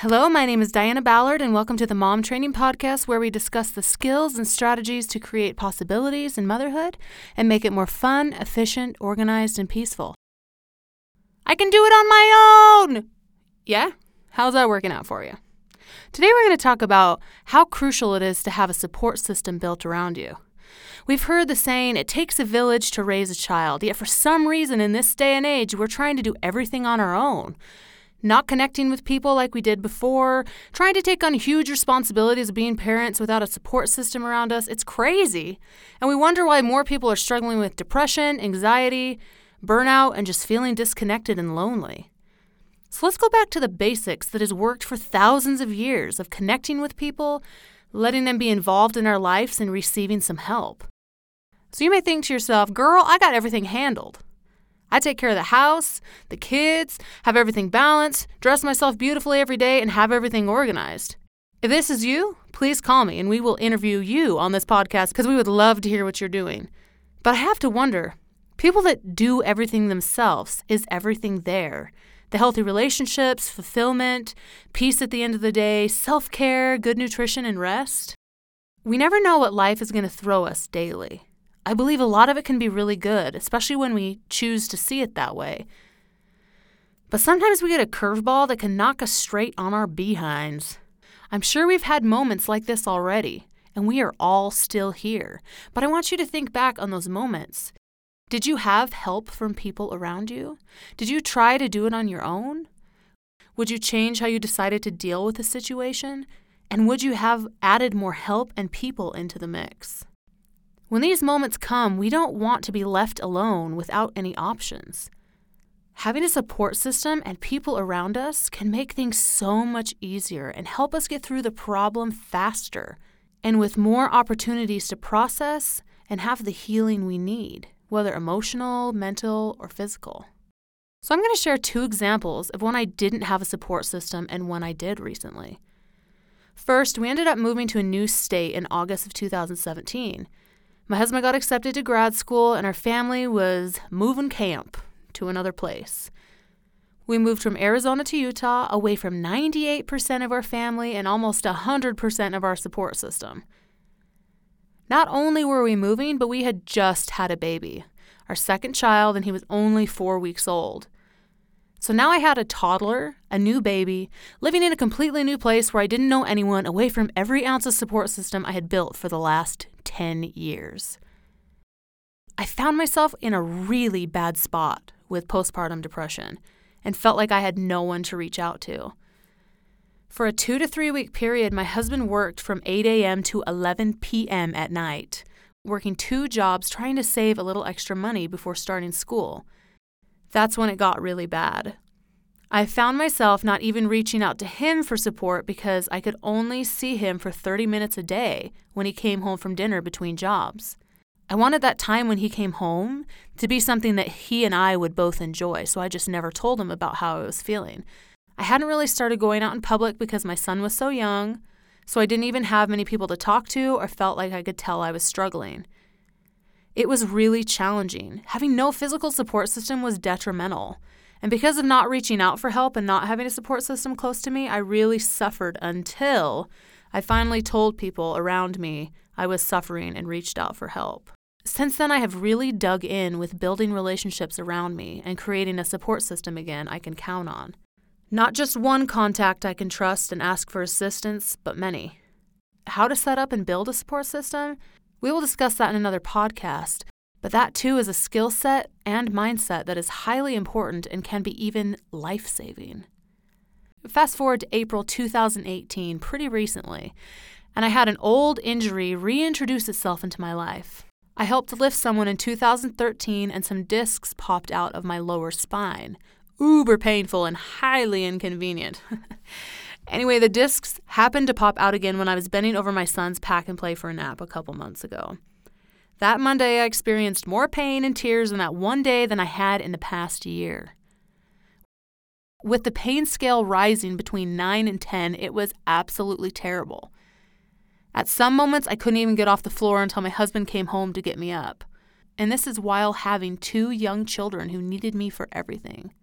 Hello, my name is Diana Ballard, and welcome to the Mom Training Podcast, where we discuss the skills and strategies to create possibilities in motherhood and make it more fun, efficient, organized, and peaceful. I can do it on my own! Yeah? How's that working out for you? Today, we're going to talk about how crucial it is to have a support system built around you. We've heard the saying, it takes a village to raise a child, yet for some reason in this day and age, we're trying to do everything on our own not connecting with people like we did before, trying to take on huge responsibilities of being parents without a support system around us. It's crazy. And we wonder why more people are struggling with depression, anxiety, burnout, and just feeling disconnected and lonely. So let's go back to the basics that has worked for thousands of years of connecting with people, letting them be involved in our lives, and receiving some help. So you may think to yourself, girl, I got everything handled. I take care of the house, the kids, have everything balanced, dress myself beautifully every day, and have everything organized. If this is you, please call me and we will interview you on this podcast because we would love to hear what you're doing. But I have to wonder people that do everything themselves, is everything there? The healthy relationships, fulfillment, peace at the end of the day, self care, good nutrition, and rest? We never know what life is going to throw us daily. I believe a lot of it can be really good, especially when we choose to see it that way. But sometimes we get a curveball that can knock us straight on our behinds. I'm sure we've had moments like this already, and we are all still here. But I want you to think back on those moments. Did you have help from people around you? Did you try to do it on your own? Would you change how you decided to deal with the situation? And would you have added more help and people into the mix? When these moments come, we don't want to be left alone without any options. Having a support system and people around us can make things so much easier and help us get through the problem faster and with more opportunities to process and have the healing we need, whether emotional, mental, or physical. So, I'm going to share two examples of when I didn't have a support system and when I did recently. First, we ended up moving to a new state in August of 2017. My husband got accepted to grad school, and our family was moving camp to another place. We moved from Arizona to Utah, away from 98% of our family and almost 100% of our support system. Not only were we moving, but we had just had a baby, our second child, and he was only four weeks old. So now I had a toddler, a new baby, living in a completely new place where I didn't know anyone, away from every ounce of support system I had built for the last 10 years. I found myself in a really bad spot with postpartum depression and felt like I had no one to reach out to. For a two to three week period, my husband worked from 8 a.m. to 11 p.m. at night, working two jobs trying to save a little extra money before starting school. That's when it got really bad. I found myself not even reaching out to him for support because I could only see him for 30 minutes a day when he came home from dinner between jobs. I wanted that time when he came home to be something that he and I would both enjoy, so I just never told him about how I was feeling. I hadn't really started going out in public because my son was so young, so I didn't even have many people to talk to or felt like I could tell I was struggling. It was really challenging. Having no physical support system was detrimental. And because of not reaching out for help and not having a support system close to me, I really suffered until I finally told people around me I was suffering and reached out for help. Since then, I have really dug in with building relationships around me and creating a support system again I can count on. Not just one contact I can trust and ask for assistance, but many. How to set up and build a support system? We will discuss that in another podcast, but that too is a skill set and mindset that is highly important and can be even life saving. Fast forward to April 2018, pretty recently, and I had an old injury reintroduce itself into my life. I helped lift someone in 2013 and some discs popped out of my lower spine. Uber painful and highly inconvenient. anyway, the discs happened to pop out again when I was bending over my son's pack and play for a nap a couple months ago. That Monday, I experienced more pain and tears in that one day than I had in the past year. With the pain scale rising between 9 and 10, it was absolutely terrible. At some moments, I couldn't even get off the floor until my husband came home to get me up. And this is while having two young children who needed me for everything.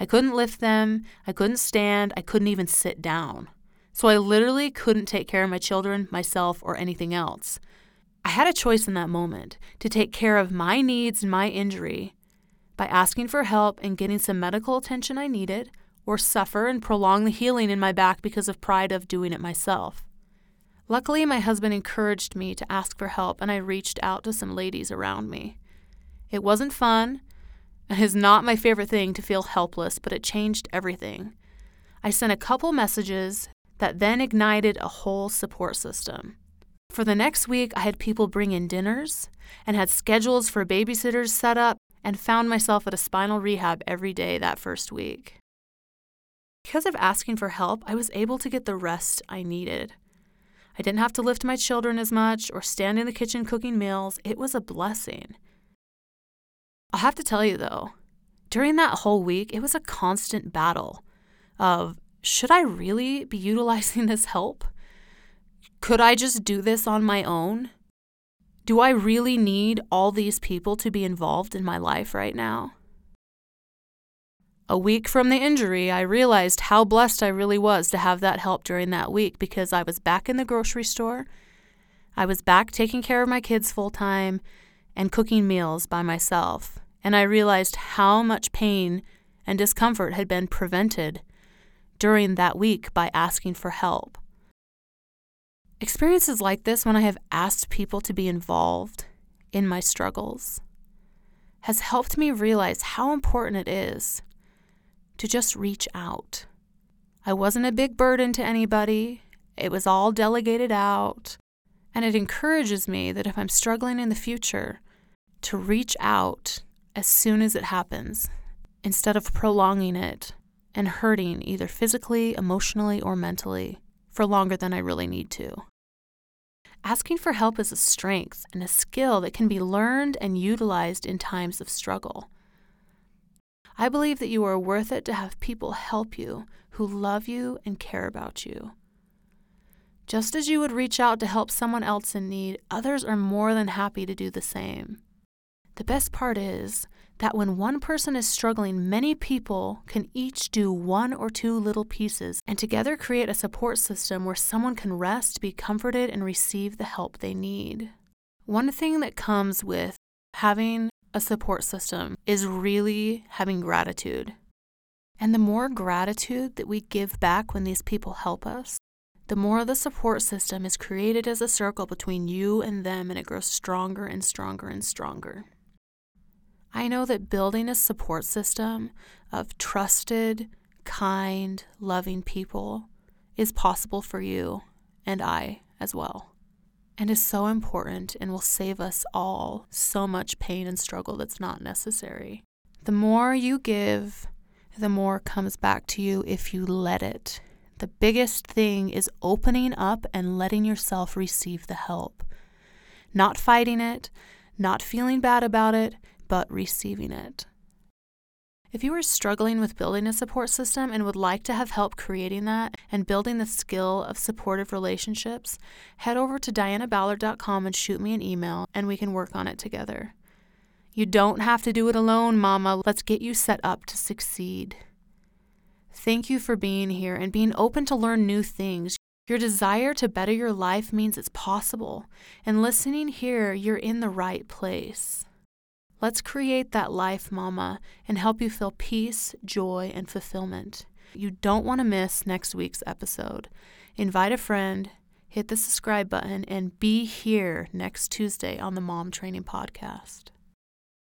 I couldn't lift them, I couldn't stand, I couldn't even sit down. So I literally couldn't take care of my children, myself, or anything else. I had a choice in that moment to take care of my needs and my injury by asking for help and getting some medical attention I needed, or suffer and prolong the healing in my back because of pride of doing it myself. Luckily, my husband encouraged me to ask for help, and I reached out to some ladies around me. It wasn't fun, and is not my favorite thing to feel helpless, but it changed everything. I sent a couple messages that then ignited a whole support system. For the next week, I had people bring in dinners and had schedules for babysitters set up and found myself at a spinal rehab every day that first week. Because of asking for help, I was able to get the rest I needed. I didn't have to lift my children as much or stand in the kitchen cooking meals. It was a blessing. I'll have to tell you though, during that whole week, it was a constant battle of should I really be utilizing this help? Could I just do this on my own? Do I really need all these people to be involved in my life right now? A week from the injury, I realized how blessed I really was to have that help during that week because I was back in the grocery store. I was back taking care of my kids full time and cooking meals by myself. And I realized how much pain and discomfort had been prevented during that week by asking for help. Experiences like this, when I have asked people to be involved in my struggles, has helped me realize how important it is to just reach out. I wasn't a big burden to anybody, it was all delegated out. And it encourages me that if I'm struggling in the future, to reach out as soon as it happens instead of prolonging it and hurting either physically, emotionally, or mentally for longer than I really need to. Asking for help is a strength and a skill that can be learned and utilized in times of struggle. I believe that you are worth it to have people help you who love you and care about you. Just as you would reach out to help someone else in need, others are more than happy to do the same. The best part is that when one person is struggling, many people can each do one or two little pieces and together create a support system where someone can rest, be comforted, and receive the help they need. One thing that comes with having a support system is really having gratitude. And the more gratitude that we give back when these people help us, the more the support system is created as a circle between you and them, and it grows stronger and stronger and stronger. I know that building a support system of trusted, kind, loving people is possible for you and I as well and is so important and will save us all so much pain and struggle that's not necessary. The more you give, the more comes back to you if you let it. The biggest thing is opening up and letting yourself receive the help. Not fighting it, not feeling bad about it, but receiving it. If you are struggling with building a support system and would like to have help creating that and building the skill of supportive relationships, head over to dianaballard.com and shoot me an email and we can work on it together. You don't have to do it alone, Mama. Let's get you set up to succeed. Thank you for being here and being open to learn new things. Your desire to better your life means it's possible, and listening here, you're in the right place. Let's create that life, Mama, and help you feel peace, joy, and fulfillment. You don't want to miss next week's episode. Invite a friend, hit the subscribe button, and be here next Tuesday on the Mom Training Podcast.